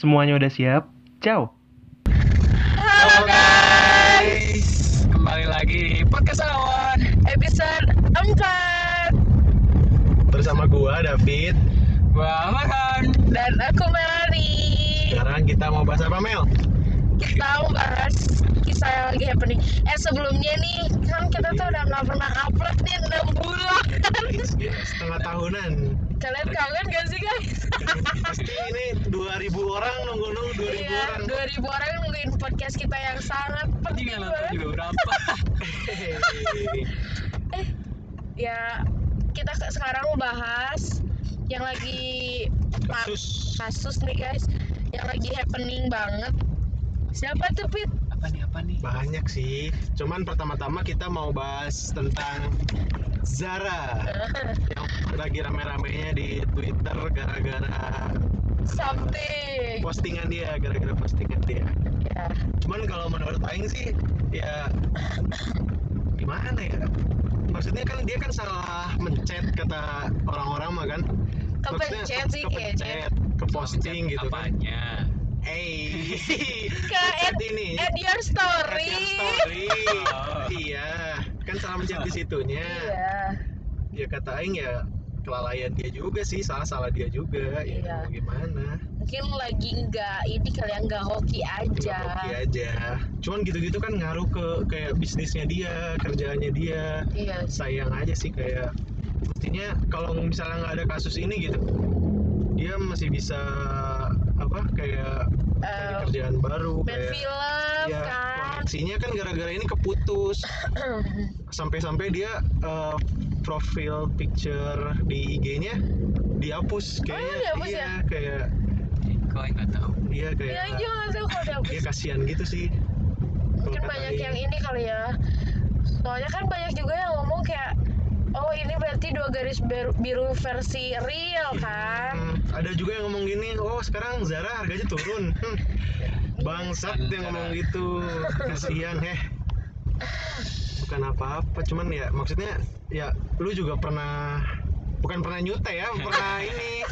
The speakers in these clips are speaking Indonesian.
Semuanya udah siap? Ciao! Halo guys, kembali lagi di podcast awan episode 4 Bersama gua David. Gua Marhan. dan aku Melani. Sekarang kita mau bahas apa Mel? Kita mau bahas yang lagi happening. Eh sebelumnya nih kan kita tuh udah nggak pernah upload nih 6 bulan. Setengah tahunan. Kalian kangen gak sih guys? Pasti ini 2000 orang nunggu-nunggu 2000 Iya, orang. 2000 orang nungguin podcast kita yang sangat penting banget. juga berapa? Hehehe. Ya kita sekarang mau bahas yang lagi Kasus. kasus nih guys, yang lagi happening banget. Siapa tuh Pit? Apa nih apa nih? Banyak sih. Cuman pertama-tama kita mau bahas tentang Zara yang lagi rame-ramenya di Twitter gara-gara Something. postingan dia, gara-gara postingan dia. Ya. Cuman kalau menurut Aing sih ya gimana ya? Maksudnya kan dia kan salah mencet kata orang-orang mah kan. Kepencet sih kayaknya. kepencet, ke posting gitu kan. Apanya? Eh, Ke add, ini. add your story. Add your story. Oh. Iya, kan salah mencet di situnya. Iya. Ya kata Aing ya kelalaian dia juga sih, salah-salah dia juga. Ya Iya. mau gimana? Mungkin lagi nggak ini kali yang nggak hoki aja. Cuma hoki aja. Cuman gitu-gitu kan ngaruh ke kayak bisnisnya dia, kerjaannya dia. Iya. Sayang aja sih kayak mestinya kalau misalnya nggak ada kasus ini gitu, dia masih bisa apa kayak cari Eh, kerjaan baru main kayak film ya kan. koneksinya kan gara-gara ini keputus sampai-sampai dia uh, profil picture di IG-nya dihapus kayaknya dihapus iya ya? kayak Kok nggak tahu? iya kayak Ya aja nggak tahu kalau dihapus. dia kasihan gitu sih Mungkin banyak yang ini kali ya. Soalnya kan banyak juga yang ngomong kayak Oh ini berarti dua garis biru, biru versi real kan? Hmm, ada juga yang ngomong gini oh sekarang Zara harganya turun. Hmm, bangsat yang ngomong gitu kasihan heh. Bukan apa-apa cuman ya maksudnya ya lu juga pernah bukan pernah nyute ya pernah ini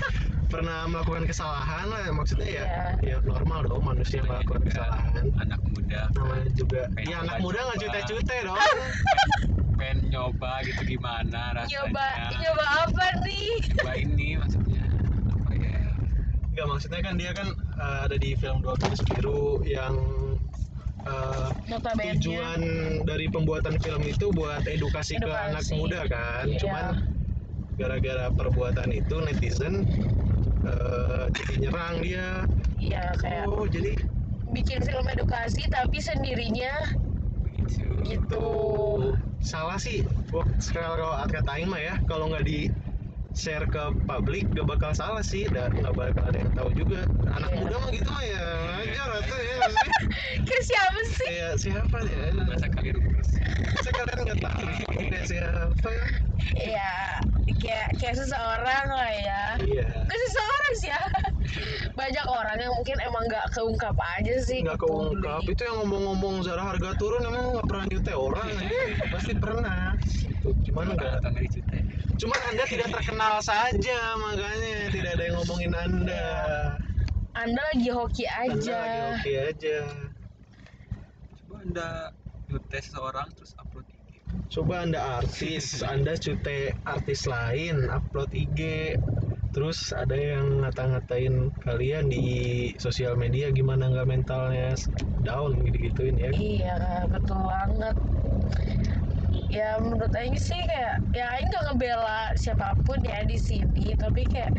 pernah melakukan kesalahan lah maksudnya ya ya normal dong manusia melakukan kesalahan. Anak muda. Namanya juga ya anak muda nggak cute-cute dong pengen nyoba gitu gimana rasanya? Nyoba nyoba apa nih? Coba ini maksudnya apa ya? Enggak maksudnya kan dia kan uh, ada di film Dua Garis Biru yang uh, tujuan dari pembuatan film itu buat edukasi, ke Edukasi. anak muda kan. Iya. Cuman gara-gara perbuatan itu netizen uh, jadi nyerang dia. Iya kayak Oh, jadi bikin film edukasi tapi sendirinya Begitu. gitu. Salah sih. Sekarang kalau kata Aing mah ya, kalau nggak di share ke publik gak bakal salah sih dan nggak bakal ada yang tahu juga anak Iya. muda mah gitu mah ya aja rata ya Ke siapa sih? kayak siapa ya Masa kali terus. Saya kalian nggak tahu kayak siapa ya? Iya, kayak kayak seseorang lah ya. Iya. Bukan seseorang sih ya. Banyak orang yang mungkin emang nggak keungkap aja sih. Nggak ke keungkap. Itu yang ngomong-ngomong Zara harga turun emang nggak pernah nyute orang. Pasti pernah. Gitu. Cuman nggak. Cuman anda tidak terkenal saja makanya tidak ada yang ngomongin anda. Anda lagi hoki Anda aja. lagi oke aja. Coba anda ngetes seseorang terus upload IG. Coba anda artis, anda cute artis lain, upload IG, terus ada yang ngata-ngatain kalian di sosial media gimana nggak mentalnya down gitu-gituin ya. Iya, betul banget. Ya menurut Aing sih kayak ya Aing gak ngebela siapa pun ya di sini, tapi kayak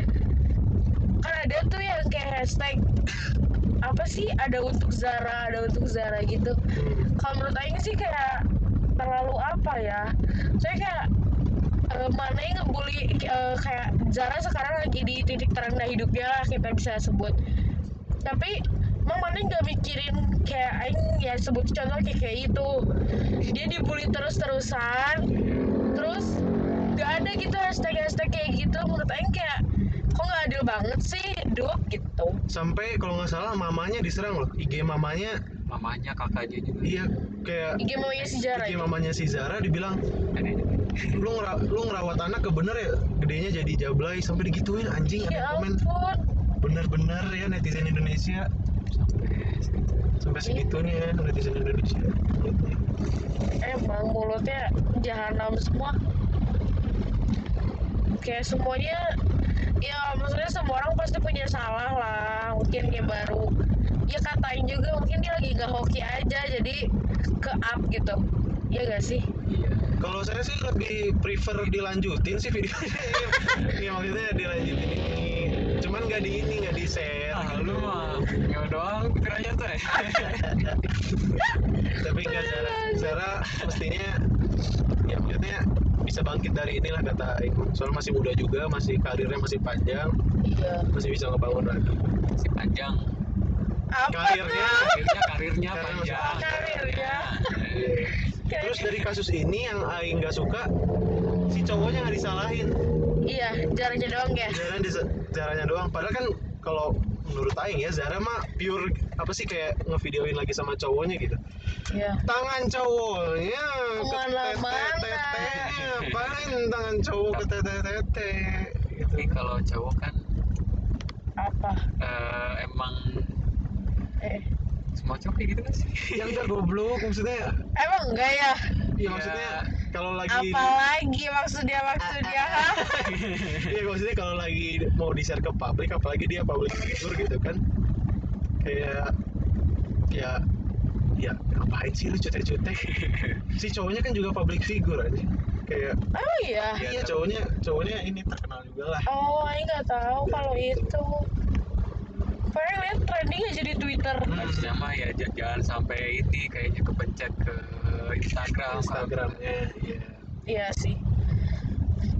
kan ada tuh yang kayak hashtag apa sih ada untuk Zara, ada untuk Zara gitu. Hmm. Kalau menurut Aing sih kayak terlalu apa ya? Saya kayak eh, mana yang ngebully eh, kayak Zara sekarang lagi di titik terendah hidupnya lah kita bisa sebut. Tapi emang mana nggak mikirin kayak Aing ya sebut contoh kayak kayak itu dia dibully terus-terusan terus nggak ada gitu hashtag hashtag kayak gitu menurut Aing kayak kok nggak adil banget sih hidup gitu Sampai kalau nggak salah mamanya diserang loh. IG mamanya Mamanya kakaknya juga. iya kayak IG maunya si Zara IG ya? mamanya si Zara dibilang. Lu ngera- lu ngerawat anak ke bener ya? Gedenya jadi jablay sampai digituin anjing ada ya komen. ampun. Benar-benar ya netizen Indonesia. Sampai segitunya ya netizen Indonesia. Emang mulutnya jahanam semua. Kayak semuanya ya maksudnya semua orang pasti punya salah lah mungkin dia baru ya katain juga mungkin dia lagi gak hoki aja jadi ke up gitu. Ya gak sih kalau saya sih lebih prefer dilanjutin sih videonya. Ya maksudnya dilanjutin ini. Cuman nggak di ini nggak di share. Ah gitu. lu mah nyawa doang pikirannya tuh ya tapi nggak Zara. Zara mestinya ya maksudnya bisa bangkit dari inilah kata Aing soalnya masih muda juga masih karirnya masih panjang. Iya. Masih bisa ngebangun lagi. Si panjang. Apa karirnya. tuh? Karirnya karirnya Karir panjang. Karirnya. Kayak- terus dari kasus ini yang Aing nggak suka si cowoknya nggak disalahin iya jaraknya doang ya dis- Zaranya doang padahal kan kalau menurut Aing ya Zara mah pure apa sih kayak ngevideoin lagi sama cowoknya gitu iya tangan cowoknya ke Ke mana-mana. tete ngapain tangan cowok ke tete tete gitu. tapi kalau cowok kan apa eh, emang eh semua cowok kayak gitu kan sih? Yang enggak goblok maksudnya emang enggak ya? Ya maksudnya kalau lagi apalagi maksudnya maksudnya? Iya maksudnya kalau lagi mau di share ke publik apalagi dia public figure gitu kan. Kayak ya ya ngapain sih lu cutek-cutek? Si cowoknya kan juga public figure aja kayak oh iya? Iya, iya cowoknya cowoknya ini terkenal juga lah. Oh ini nggak tahu kalau itu Pernah lihat trending aja di Twitter. Harusnya mah ya jangan sampai ini kayaknya kepencet ke Instagram. Instagramnya iya. Iya sih.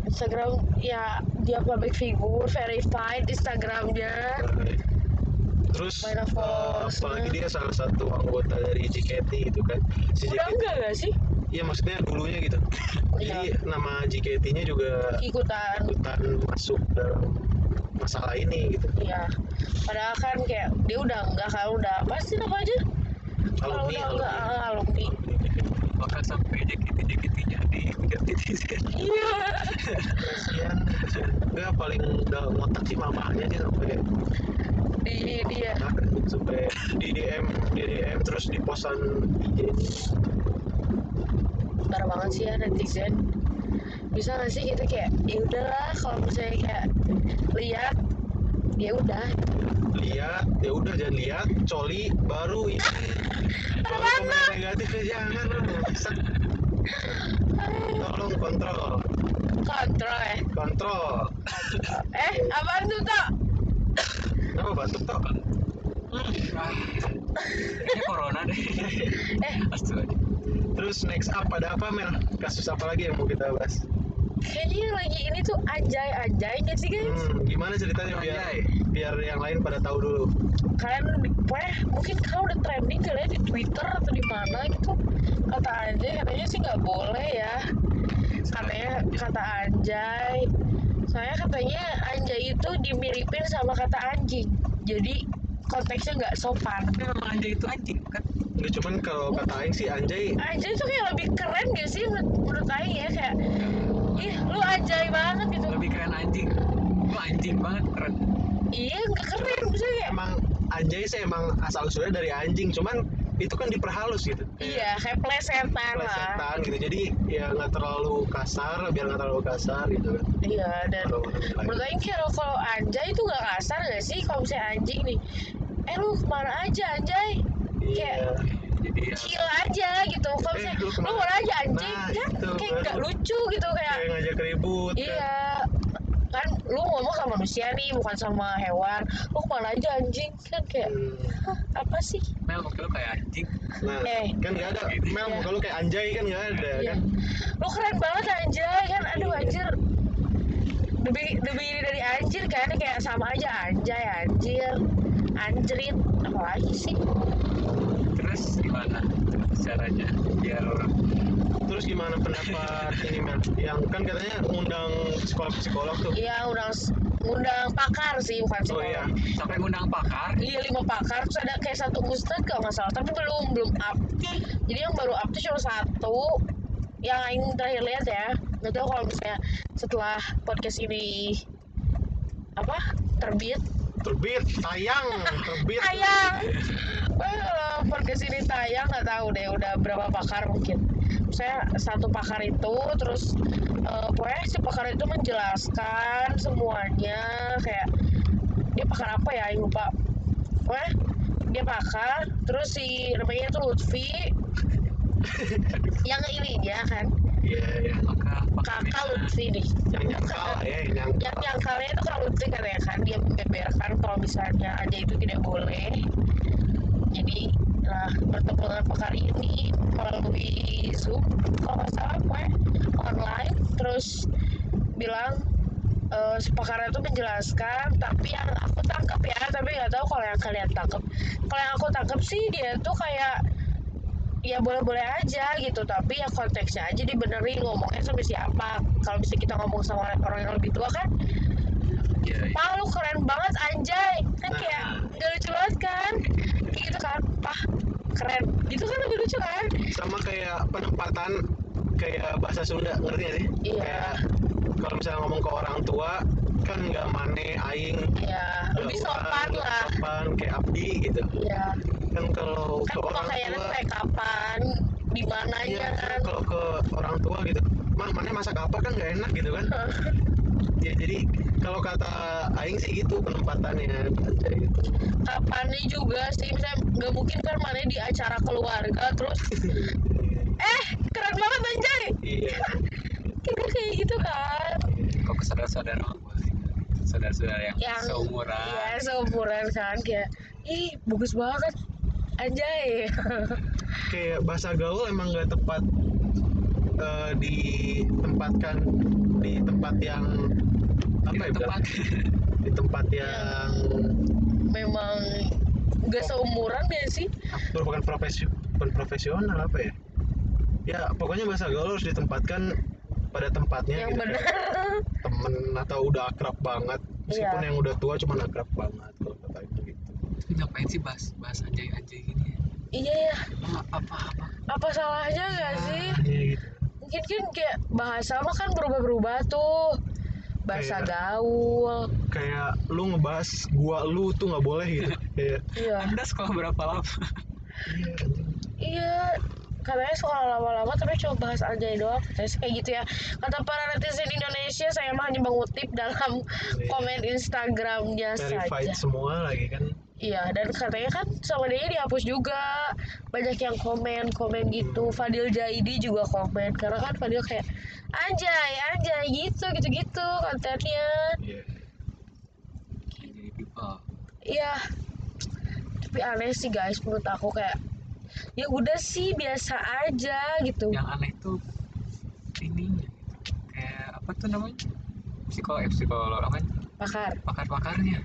Instagram ya dia public figure verified Instagramnya. Terus Main Force. apalagi dia salah satu anggota dari JKT itu kan? Si udah JKT enggak gak sih? Iya maksudnya dulunya gitu. Jadi nama JKT-nya juga ikutan. ikutan masuk dalam masalah ini gitu. Iya padahal kan kayak dia udah enggak kan udah pasti apa aja kalau udah enggak alumni ah, alumni. Bahkan sampai JKT JKT-nya di netizen iya. Kasihan. Enggak paling udah ngotak sih mamanya sih sampai di dia. Ngotak, sampai di DM di DM terus di posan IG parah banget sih ya netizen. Bisa gak sih kita kayak ya udahlah kalau misalnya kayak lihat ya udah lihat ya udah jangan lihat coli baru ini. Baru komentar negatif ya jangan lah, bangsat. tolong kontrol. Kontrol ya kontrol. Eh apaan tuh tak batuk toh ah kayaknya corona deh. Eh. Astaga terus next up ada apa Mel? Kasus apa lagi yang mau kita bahas kayaknya yang lagi ini tuh anjay anjay nggak sih guys. Hmm, gimana ceritanya biar Anjay. biar yang lain pada tahu dulu. Kalian pokoknya mungkin kalau udah trending kali ya di Twitter atau di mana gitu. Kata Anjay katanya sih nggak boleh ya. Katanya kata Anjay. Saya katanya Anjay itu dimiripin sama kata anjing. Jadi konteksnya nggak sopan. Tapi memang anjay itu anjing kan Nggak cuman kalau kata Aing sih anjay Anjay itu kayak lebih keren gak sih menurut, menurut Aing ya? Kayak ih lu anjay banget gitu. Lebih keren anjing. Lu anjing banget keren. Iya nggak keren maksudnya kayak emang anjay sih emang asal usulnya dari anjing. Cuman itu kan diperhalus gitu. Iya kayak plesetan lah. plesetan gitu. Jadi ya nggak terlalu kasar biar nggak terlalu kasar gitu kan. Iya dan menurut Aing kalau kalau anjay itu nggak kasar gak sih? Kalau misalnya anjing nih eh lu ke mana aja anjay? Iya. Jadi ya chill aja gitu. Kalau Eh, misalnya lu lu? ke mana aja anjing Nah, kan itu, kayak baru. Nggak lucu gitu kayak kayak ngajak ribut kan. iya kan lu ngomong sama manusia nih bukan sama hewan lu ke mana aja anjing kan kayak Hmm. Hah, apa sih Mel muka lu kayak anjing nah Eh. kan nggak ada Mel Iya. muka lu kayak anjay kan nggak ada Iya. kan Lu keren banget anjay kan. Aduh anjir. Lebih lebih ini dari anjir kan kayak sama aja anjay anjir. Anjrit apalagi sih? terus gimana caranya biar terus gimana pendapat ini Mel yang kan katanya ngundang psikolog psikolog tuh Iya undang undang pakar sih bukan oh psikolog. iya sampai ngundang pakar Iya lima pakar terus ada kayak satu ustad kalau nggak salah tapi belum belum up. Jadi yang baru up tuh cuma satu yang Aing terakhir lihat ya. Nggak tahu kalau misalnya setelah podcast ini apa terbit terbit tayang terbit. Tayang. Pokoknya kalau podcast ini tayang nggak tahu deh udah berapa pakar mungkin. Saya satu pakar itu terus eh, pokoknya si pakar itu menjelaskan semuanya kayak dia pakar apa ya yang lupa. Pokoknya dia pakar terus si namanya itu Lutfi. Yang ininya kan? Iya iya Maka kakak Lutfi nih yang nyangkal ya yang yang nyangkalnya itu kalau Lutfi katanya kan dia membeberkan kalau misalnya aja itu tidak boleh. Jadi nah bertemu dengan pakar ini melalui zoom. Kalau nggak salah gue online. Terus bilang eh, pakarnya itu menjelaskan tapi yang aku tangkap ya tapi nggak tahu kalau yang kalian tangkap kalau yang aku tangkap sih dia tuh kayak ya boleh-boleh aja gitu tapi ya konteksnya aja dibenerin ngomongnya sama siapa kalau bisa kita ngomong sama orang yang lebih tua kan Iya, iya. Wah lu keren banget anjay Kan kayak Nah. gak lucu banget kan Kayak gitu kan Pah keren Gitu kan lebih lucu kan sama kayak penempatan kayak bahasa Sunda ngerti gak sih Iya. kayak kalau misalnya ngomong ke orang tua kan nggak mane aing. Iya Lebih nggak sopan nggak lah. sopan kayak abdi gitu. Iya. Kan kalau Kan ke orang tua kayak kapan Di mananya iya kan kalau ke orang tua gitu. Mah mana masak apa kan nggak enak gitu kan. Ya jadi kalau kata aing sih gitu penempatannya gitu. Kapannya juga sih Misalnya gak mungkin kan mana di acara keluarga Terus Eh keren banget anjay iya. Kita kayak gitu kan. Kok ke saudara-saudara mah boleh. Saudara-saudara yang, Yang seumuran. Iya seumuran kan Kayak Ih bagus banget Anjay. Kayak bahasa gaul emang nggak tepat eh, ditempatkan di tempat yang apa ya tepat. di tempat yang memang gak seumuran gak sih? Merupakan profesi bukan profesional apa ya? Ya pokoknya bahasa gaul harus ditempatkan pada tempatnya yang gitu benar. Kayak temen atau udah akrab banget meskipun Iya. yang udah tua cuma akrab banget kalau kata itu gitu. Tapi ngapain sih bahas bahas anjay-anjay gini ya? iya. Ya Apa apa apa? apa salahnya gak sih? ya gitu. Mungkin kan kayak bahasa mah kan berubah-berubah tuh. Bahasa Kayak- gaul. kayak lu ngebahas gua lu tuh nggak boleh gitu. Kayak iya. Anda sekolah berapa lama? iya iya katanya sekolah lama-lama tapi cuma bahas anjay doang katanya sih kayak gitu ya kata para netizen Indonesia saya mah hanya mengutip dalam komen Instagramnya saja semua lagi kan Iya, dan katanya kan sama dia dihapus juga. Banyak yang komen-komen gitu. Fadil Jaidi juga komen. Karena kan Fadil kayak, anjay, anjay, gitu, gitu-gitu kontennya. iya people. Iya. Tapi aneh sih guys, menurut aku kayak, ya udah sih, biasa aja gitu. Yang aneh tuh ininya gitu. Kayak apa tuh namanya? Psikolog, eh, psikolog apa? Pakar. Pakar-pakarnya.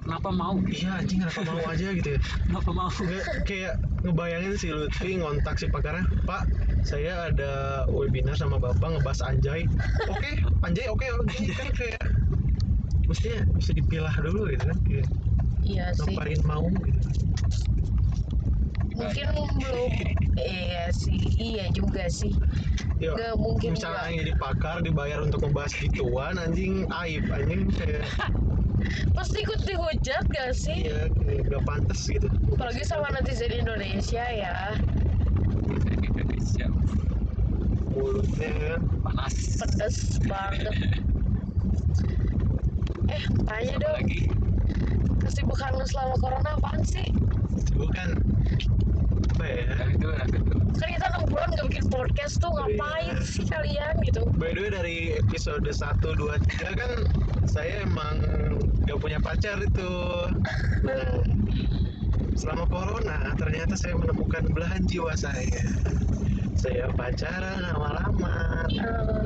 Kenapa mau? iya anjing kenapa mau aja gitu ya Kenapa mau? Nggak, kayak ngebayangin si Lutfi ngontak si pakarnya Pak saya ada webinar sama bapak ngebahas anjay oke anjay oke oke kan kayak mestinya bisa dipilah dulu gitu kan kayak Iya sih. ngapain mau gitu Mungkin belum. Iya sih, iya juga sih. Yo, Nggak mungkin misalnya jadi pakar dibayar untuk ngebahas gituan anjing aib anjing kayak Pasti ikut dihujat gak sih? iya kayak gak pantas gitu Apalagi sama netizen Indonesia ya. Indonesia mulutnya panas. pedes banget eh tanya dong lagi? kesibukan lu selama corona apaan sih bukan apa ya? Tapi itu kan kita enam bulan gak bikin podcast tuh ngapain Iya. sih kalian gitu? By the way dari episode 1, 2, 3 kan saya emang gak punya pacar itu. Nah selama corona ternyata saya menemukan belahan jiwa saya. Saya pacaran lama-lama Eh,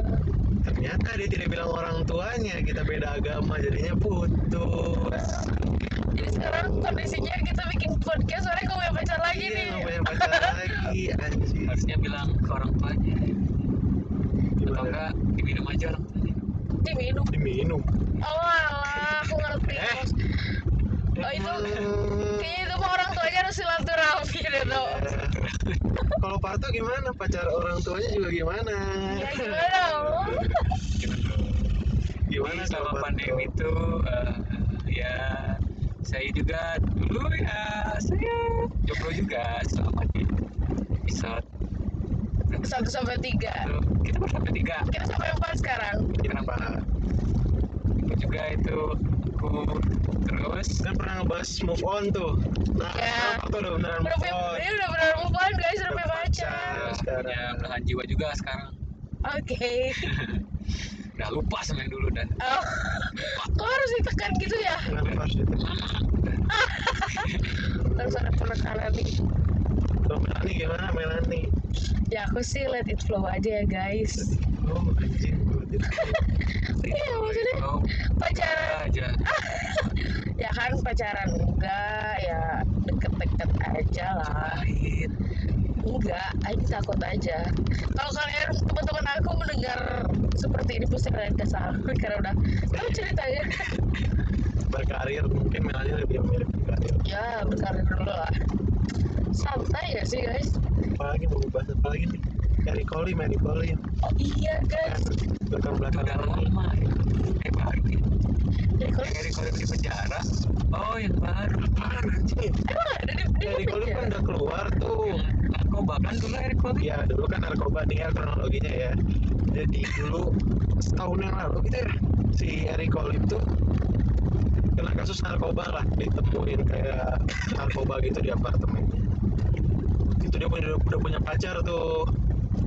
Ternyata dia tidak bilang orang tuanya Kita beda agama jadinya putus jadi sekarang kondisinya kita bikin podcast soalnya gue punya pacar lagi Iya nih gak punya pacar lagi anjir Harusnya bilang ke orang tuanya. Atau Gimana? enggak diminum aja orang tuanya. diminum Diminum oh alah aku ngerti Eh. Oh, itu- kayaknya itu mah orang tuanya harus silaturahmi deh tuh Iya. Kalau Parto gimana? Pacar orang tuanya juga gimana? ya gimana. Gimana Jadi selama pandemi itu eh, ya saya juga dulu ya saya jomblo juga selama di episode satu sampai tiga. Kita baru sampai tiga. Kita sampai empat sekarang. Kenapa? Itu juga itu aku terus. Kan pernah ngebahas move on tuh. Nah Ya. tuh udah beneran udah move punya on? ini udah benar move on guys. Udah punya Udah pacar pacar. ya, punya belahan jiwa juga sekarang. Oke. Udah lupa sama yang dulu dan oh. Kok harus ditekan gitu ya? Kenapa harus itu harus ada penekanan nih. Tuh, Melani gimana? Melani ya aku sih let it flow aja ya guys. Oh iya maksudnya pacaran. Aja. Ya kan pacaran enggak ya deket-deket aja lah. Enggak aku takut aja. Kalau kalian teman-teman aku mendengar seperti ini pasti kalian kesal karena udah tahu ceritanya. Berkarir mungkin Melani lebih memilih berkarir ya berkarir dulu lah santai ya sih guys? Apalagi mau bahas apa lagi nih? Colim Eric Colim oh iya guys. Belakang belakang. Udah lama ya eh baru ya Eric Thohir di penjara. Oh yang baru. Apaan anjing? Emang ada di, di Eric Colim kan udah keluar tuh. Yang narkoba kan dulu Eric Thohir ya dulu kan narkoba nih ya kronologinya ya. Jadi dulu setahun yang lalu gitu ya si Eric Colim tuh kena kasus narkoba lah ditemuin kayak narkoba gitu di apartemennya itu dia punya udah punya pacar tuh.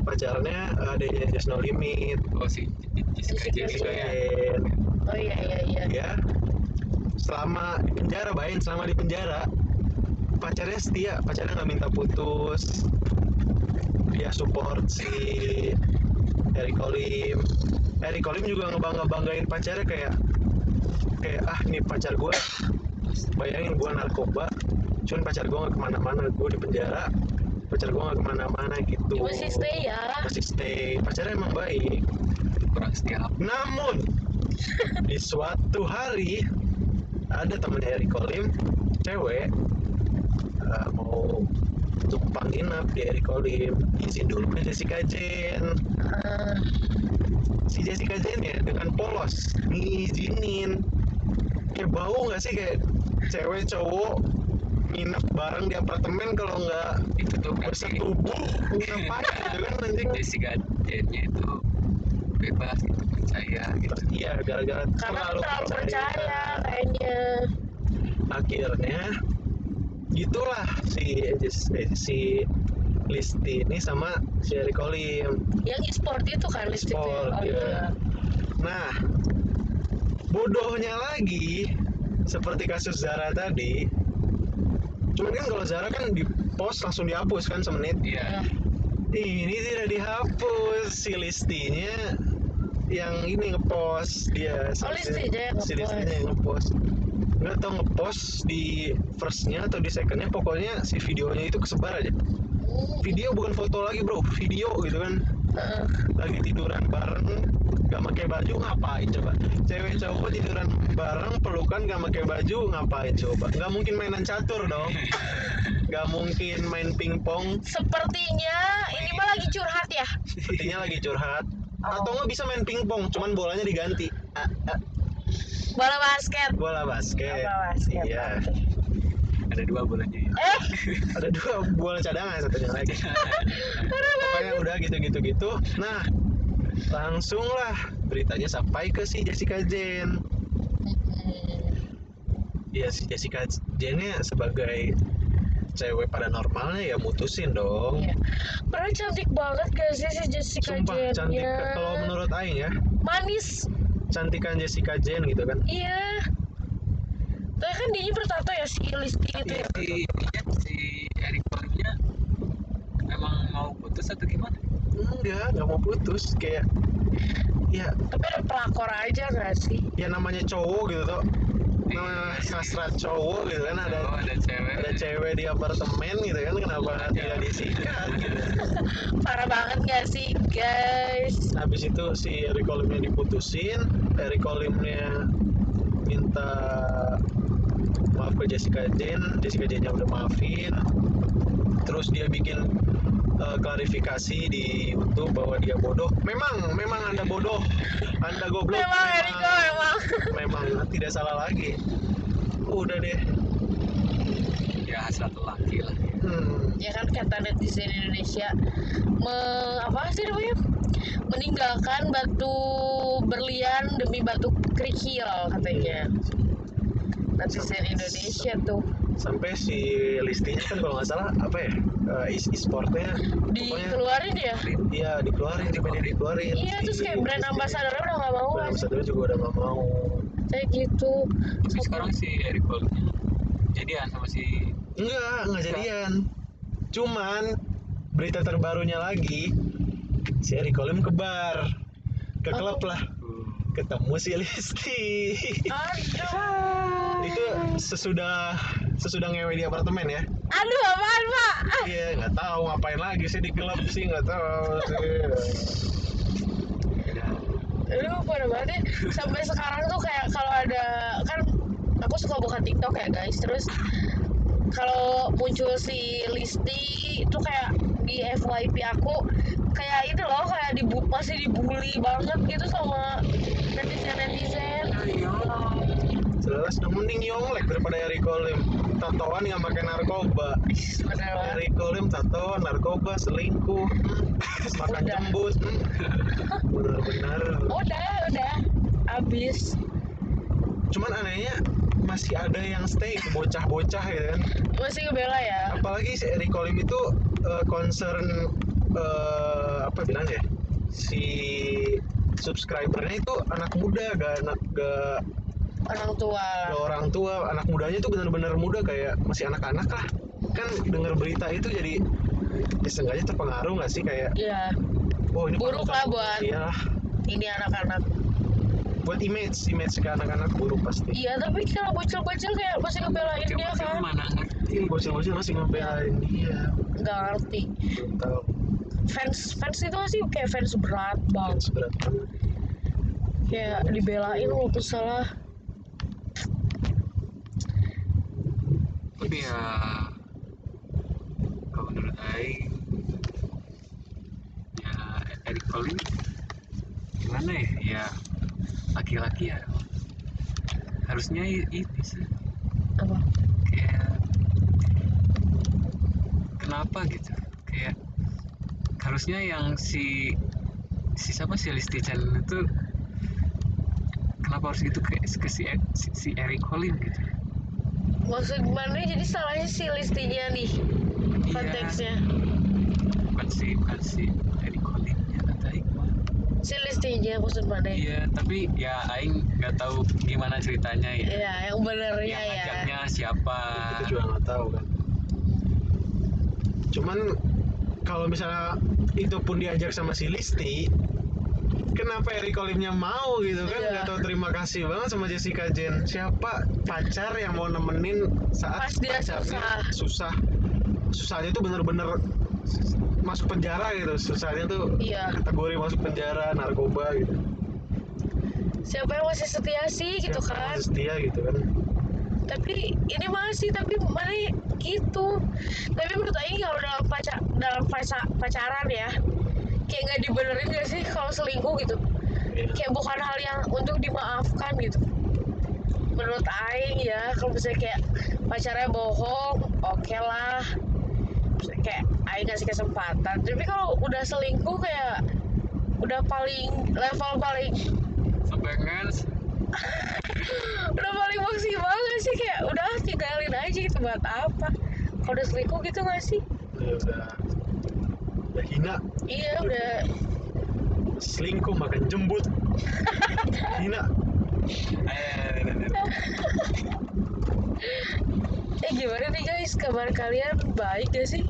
Pacarnya adanya Just No Limit. Oh si Jessica Jessica ya oh iya iya iya. Ya selama di penjara bayin selama di penjara pacarnya setia. Pacarnya nggak minta putus. Dia support si Eric Colim. Eric Colim juga ngebangga banggain pacarnya kayak kayak ah nih pacar gue bayangin gue narkoba. Cuman pacar gue nggak ke mana-mana. Gue di penjara pacar gue nggak ke mana-mana gitu. Dia masih stay ya. Masih stay. Pacarnya emang baik. Kurang setia. Namun di suatu hari ada temennya Eric Colim cewek uh, mau tumpang nginep di Eric Colim izin dulu ke Jessica Jane. Ah, si Jessica Jane ya dengan polos ngizinin. Kayak bau nggak sih? Kayak cewek cowok nginep bareng di apartemen kalau nggak itu tuh berarti bersetubuh ngapain gitu kan anjing. Jessica Jane-nya itu bebas gitu percaya gitu. Iya gara-gara karena terlalu percaya. kayaknya. Akhirnya gitulah si si, si Listi ini sama si Eric Colim yang e-sport itu kan list itu ya? Oh iya. iya. Nah bodohnya lagi seperti kasus Zara tadi cuman kan kalau Zara kan di post langsung dihapus kan semenit. Iya. Ini tidak dihapus. Si listinya yang ini ngepost dia. Oh, listinya si listinya yang ngepost. Nggak tau ngepost di firstnya atau di secondnya pokoknya si videonya itu kesebar aja. Hmm, video bukan foto lagi bro. Video gitu kan. Lagi tiduran bareng gak pakai baju ngapain coba? Cewek cowok tiduran bareng pelukan gak pakai baju ngapain coba? Nggak mungkin mainan catur dong. Nggak mungkin main pingpong. Sepertinya ini mah lagi curhat ya? Sepertinya lagi curhat. Atau nggak bisa main pingpong cuman bolanya diganti. Ah, ah, bola basket. Bola basket. Bola basket iya. ada dua bolanya ya? Eh? Ada dua bola cadangan satunya lagi. Pokoknya udah gitu gitu gitu nah langsung lah beritanya sampai ke si Jessica Jane. Ya si Jessica Jane sebagai cewek pada normalnya ya mutusin dong. Iya. Padahal cantik banget gak sih si Jessica sumpah Jane cantik. Nya kalau menurut Aing ya. Manis. Cantikan Jessica Jane gitu kan. Iya. Tapi kan dia bertato ya si Listi itu ya. Si si Eric memang mau putus atau gimana enggak nggak mau putus kayak ya tapi ada pelakor aja gak sih? ya namanya cowok gitu tuh nama hasrat cowok gitu kan ada oh ada cewek. ada cewek di apartemen gitu kan kenapa tidak disikat gitu? Parah banget gak sih guys? Habis itu si Eric Colimnya diputusin Eric Colimnya minta maaf ke Jessica Jane Jessica Jane nya udah maafin. Terus dia bikin eh, klarifikasi di YouTube bahwa dia bodoh. Memang memang anda bodoh. Anda goblok. Memang Eriko memang. Memang tidak salah lagi. Udah deh. Ya satu laki lah. Hmm. ya kan kata netizen Indonesia me, apa sih namanya? Meninggalkan batu berlian demi batu kerikil katanya. Netizen Indonesia tuh. Sampai si listinya kan kalau nggak salah apa ya uh, e- e-sportnya dikeluarin ya? Iya dikeluarin tiba dia dikeluarin. Iya terus kayak brand ambassador udah nggak mau. brand ambassador juga udah nggak mau. Kayak gitu. Tapi sekarang si Eric Cole jadian sama si enggak nggak jadian. Cuman berita terbarunya lagi si Eric Colim ke bar ke Oh. klub lah. Ketemu si Listi aduh. Itu sesudah sesudah ngewe di apartemen ya aduh apaan pak Ah, iya nggak tahu ngapain lagi sih di klub sih nggak tahu sih Aduh, parah banget ya. Sampai sekarang tuh kayak kalau ada kan aku suka buka TikTok ya guys. Terus kalau muncul si Listi itu kayak di FYP aku kayak itu loh kayak dibu masih dibully banget gitu sama netizen netizen. jelas dong mending Yonglek daripada Eric Colim tatoan nggak pakai narkoba Colim tatoan narkoba selingkuh makan Udah. jembut bener-bener Udah, udah. Abis. cuman anehnya masih ada yang stay ke bocah-bocah gitu kan Masih ngebela ya. apalagi si Eric Colim itu eh, concern eh, apa bilang ya si subscribernya itu anak muda gak anak gak, Orang tua. gak orang tua anak mudanya tuh benar-benar muda kayak masih anak-anak lah kan dengar berita itu jadi ya terpengaruh nggak sih kayak Iya. oh ini Buruk lah gua. buat- iya Ini anak-anak. buat image image ke anak-anak buruk pasti Iya, tapi kalau bocil-bocil kayak masih ngebelain dia kan. mana ngerti ini bocil-bocil masih ngebelain dia Nggak ngerti. tahu fans fans itu sih kayak fans berat banget seberat banget kayak dibelain walaupun salah tapi ya kalau menurut Aing ya Eric Cole ini gimana ya? Ya laki-laki ya. Harusnya i- ini sih. Apa? Kayak kenapa gitu? Kayak harusnya yang si si siapa? Si Listi Chan itu kenapa harus gitu? Kayak ke si, si, si Eric Colin gitu maksud gimana jadi salahnya si listinya nih Iya. konteksnya. Bukan si bukan si Eric Colin ya kata Iqbal si listinya maksud mana iya tapi ya Aing nggak tahu gimana ceritanya ya. Iya, yang benernya yang ya. ngajaknya siapa. Kita juga nggak tahu kan. Cuman kalau misalnya itu pun diajak sama si Listi kenapa Eric Colimnya mau gitu kan? Iya. nggak tahu. Terima kasih banget sama Jessica Jen siapa pacar yang mau nemenin saat Pas dia pacarnya susah. susahnya tuh bener-bener masuk penjara gitu. Susahnya tuh iya. kategori masuk penjara narkoba gitu. Siapa yang masih setia sih gitu Siapa yang kan? masih setia gitu kan? Tapi ini masih tapi mana gitu. Tapi menurut Aing kalau dalam pacar dalam paca- pacaran ya kayak nggak dibenerin gak sih kalau selingkuh gitu? Iya. kayak bukan hal yang untuk dimaafkan gitu. Menurut Aing ya kalau misalnya kayak pacarnya bohong oke lah. Misalnya kayak Aing ngasih kesempatan. Tapi kalau udah selingkuh kayak udah paling level paling ngens udah paling maksimal gak sih? Kayak udah tinggalin aja gitu buat apa? Kalau udah selingkuh gitu gak sih? Ya udah udah hina. Iya udah. Selingkuh makan jembut. Hina. Eh gimana nih guys? Kabar kalian baik gak sih?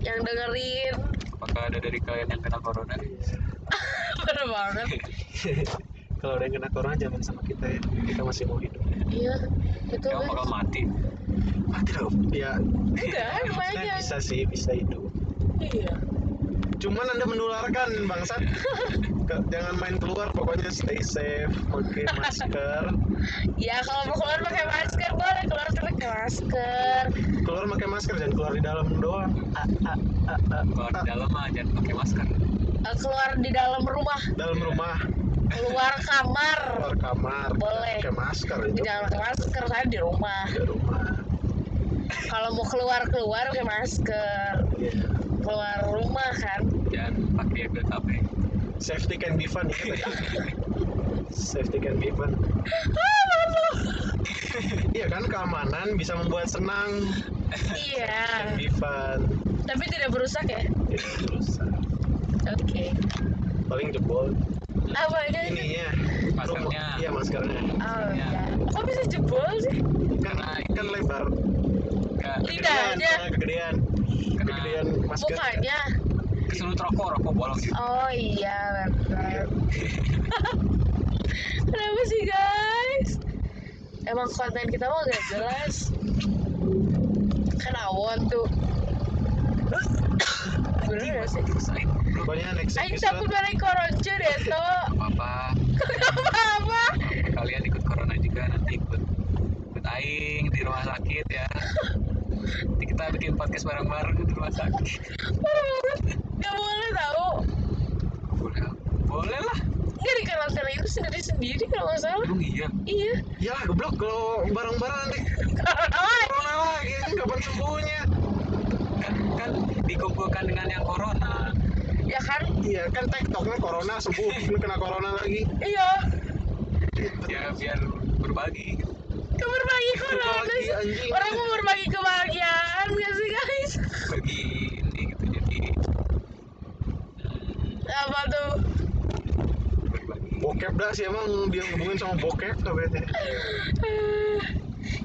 Yang dengerin. Apakah ada dari kalian yang kena corona? Parah banget. Kalau ada yang kena corona jangan sama kita ya. Kita masih mau hidup. Iya itu kamu bakal guys. mati. Mati dong. Ya enggak lumayan bisa sih bisa hidup iya. Cuman anda menularkan bangsat. Jangan main keluar pokoknya stay safe pakai masker. Ya kalau mau keluar pakai masker boleh keluar pakai masker. Keluar pakai masker jangan keluar di dalam doang. Ah, ah, ah, ah, kalau di ah. dalam mah jangan pakai masker. Eh, keluar di dalam rumah. Dalam rumah. Keluar kamar. Keluar kamar Boleh. pakai masker itu. Jangan pakai masker saya di rumah. Di rumah. Kalau mau keluar keluar pakai masker. Keluar rumah kan. Jangan pakai BKB safety can be fun. Ya safety can be fun. Iya kan keamanan bisa membuat senang. Iya. Can be fun. Tapi tidak berusak ya? Ya, terus oke. Paling jebol. Apa ini ininya. Maskernya. iya maskernya. Oh iya. Kok bisa jebol sih? Kan kan lebar. Enggak, Lidahnya. Kegedean, kegedean. Kegedean masker mukanya keselut rokok rokok bolong gitu oh iya benar kenapa sih guys? Emang konten kita mah gak jelas. Kan awon tuh? Bener gak sih? Selesai. pokoknya next takut balik koronce deh tuh apa apa kalian ikut corona juga nanti ikut ikut aing di rumah sakit ya nanti kita bikin podcast bareng-bareng di rumah sakit. Gak boleh tahu. Boleh. Boleh lah. Nggak di karantina itu sendiri-sendiri kalau nggak salah. Emang iya? Iya. Ya goblok kalau bareng-bareng nanti. Corona lagi kapan sembuhnya kan kan dikumpulkan dengan yang corona. Ya kan? iya kan tiktoknya corona sembuh kena corona lagi. Iya. Ya biar berbagi. gitu. Ke berbagi anjing. Orang mau berbagi kebahagiaan gak sih guys? bagi ini gitu jadi Apa tuh? bokep dah sih emang dia ngomongin sama bokep tuh bete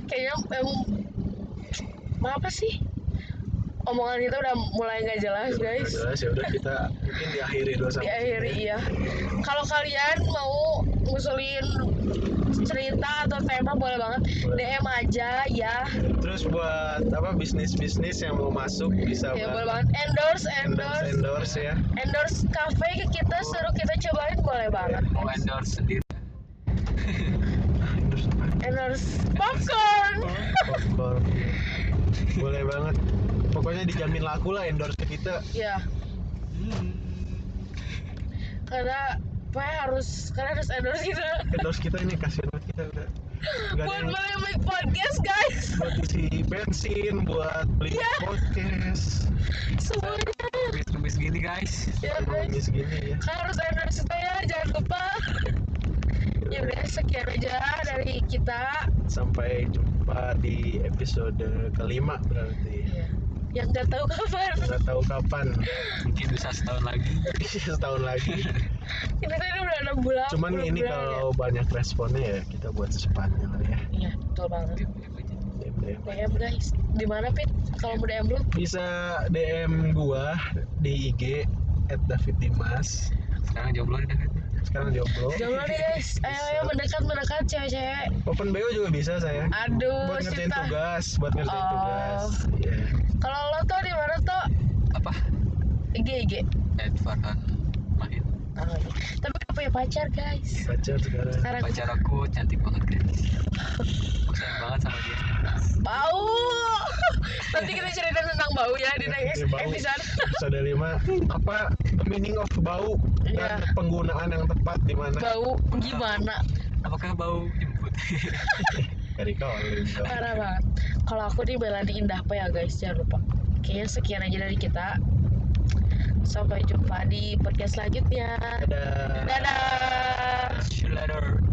Kayaknya emang Apa sih? Omongan kita udah mulai nggak jelas guys jelas ya udah kita mungkin diakhiri dulu sampai Diakhiri iya Kalau kalian mau ngusulin cerita atau tema boleh banget. Boleh. DM aja ya. Terus buat apa bisnis bisnis yang mau masuk bisa Ya boleh banget. Endorse, endorse. Endorse endorse ya. Endorse cafe ke kita suruh kita cobain boleh banget. Mau endorse sendiri. Endorse popcorn. Popcorn. Boleh banget. Pokoknya dijamin laku lah endorse ke kita. Ya. Karena pokoknya harus karena harus endorse kita. Endorse kita ini kasihan ada buat boleh make podcast guys. Buat isi bensin buat beli Iya. podcast. Semuanya. Tulis-tulis gini guys. Ya guys. segini ya. Harus endorse kita ya jangan lupa. Ya udah sekian aja dari kita. Sampai jumpa di episode kelima berarti. Ya. Yang nggak tahu kapan. Nggak tahu kapan. Mungkin bisa setahun lagi. Setahun lagi. Kita kan udah enam bulan cuman bulan- ini bulan kalau banyak responnya ya kita buat secepatnya lah ya. Ya. iya betul banget. DM, DM. Guys di mana pit kalau mau DM lu? Bisa DM gua di IG at David Dimas sekarang jomblo nih David. Sekarang jomblo. Jomblo nih guys, ayo ayo mendekat mendekat cewek-cewek. open BO juga bisa saya Aduh, buat ngerjain cinta. tugas buat ngerjain Oh. tugas. Iya. Kalau lo tuh di mana tuh? apa IG IG. Ed Farhan Mahir Oh, iya. Tapi gak punya pacar guys. pacar sekarang Sekarang pacar aku cantik banget guys aku sayang banget sama dia bau. Nanti kita cerita tentang bau ya di next episode. episode 5 apa meaning of bau dan Iya. penggunaan yang tepat di mana Bau gimana? apakah bau jemput calling Parah banget. Kalau aku di Melani Indah apa ya guys, jangan lupa. Kayaknya sekian aja dari kita. Sampai jumpa di podcast selanjutnya. Dadah. Dadah. See you later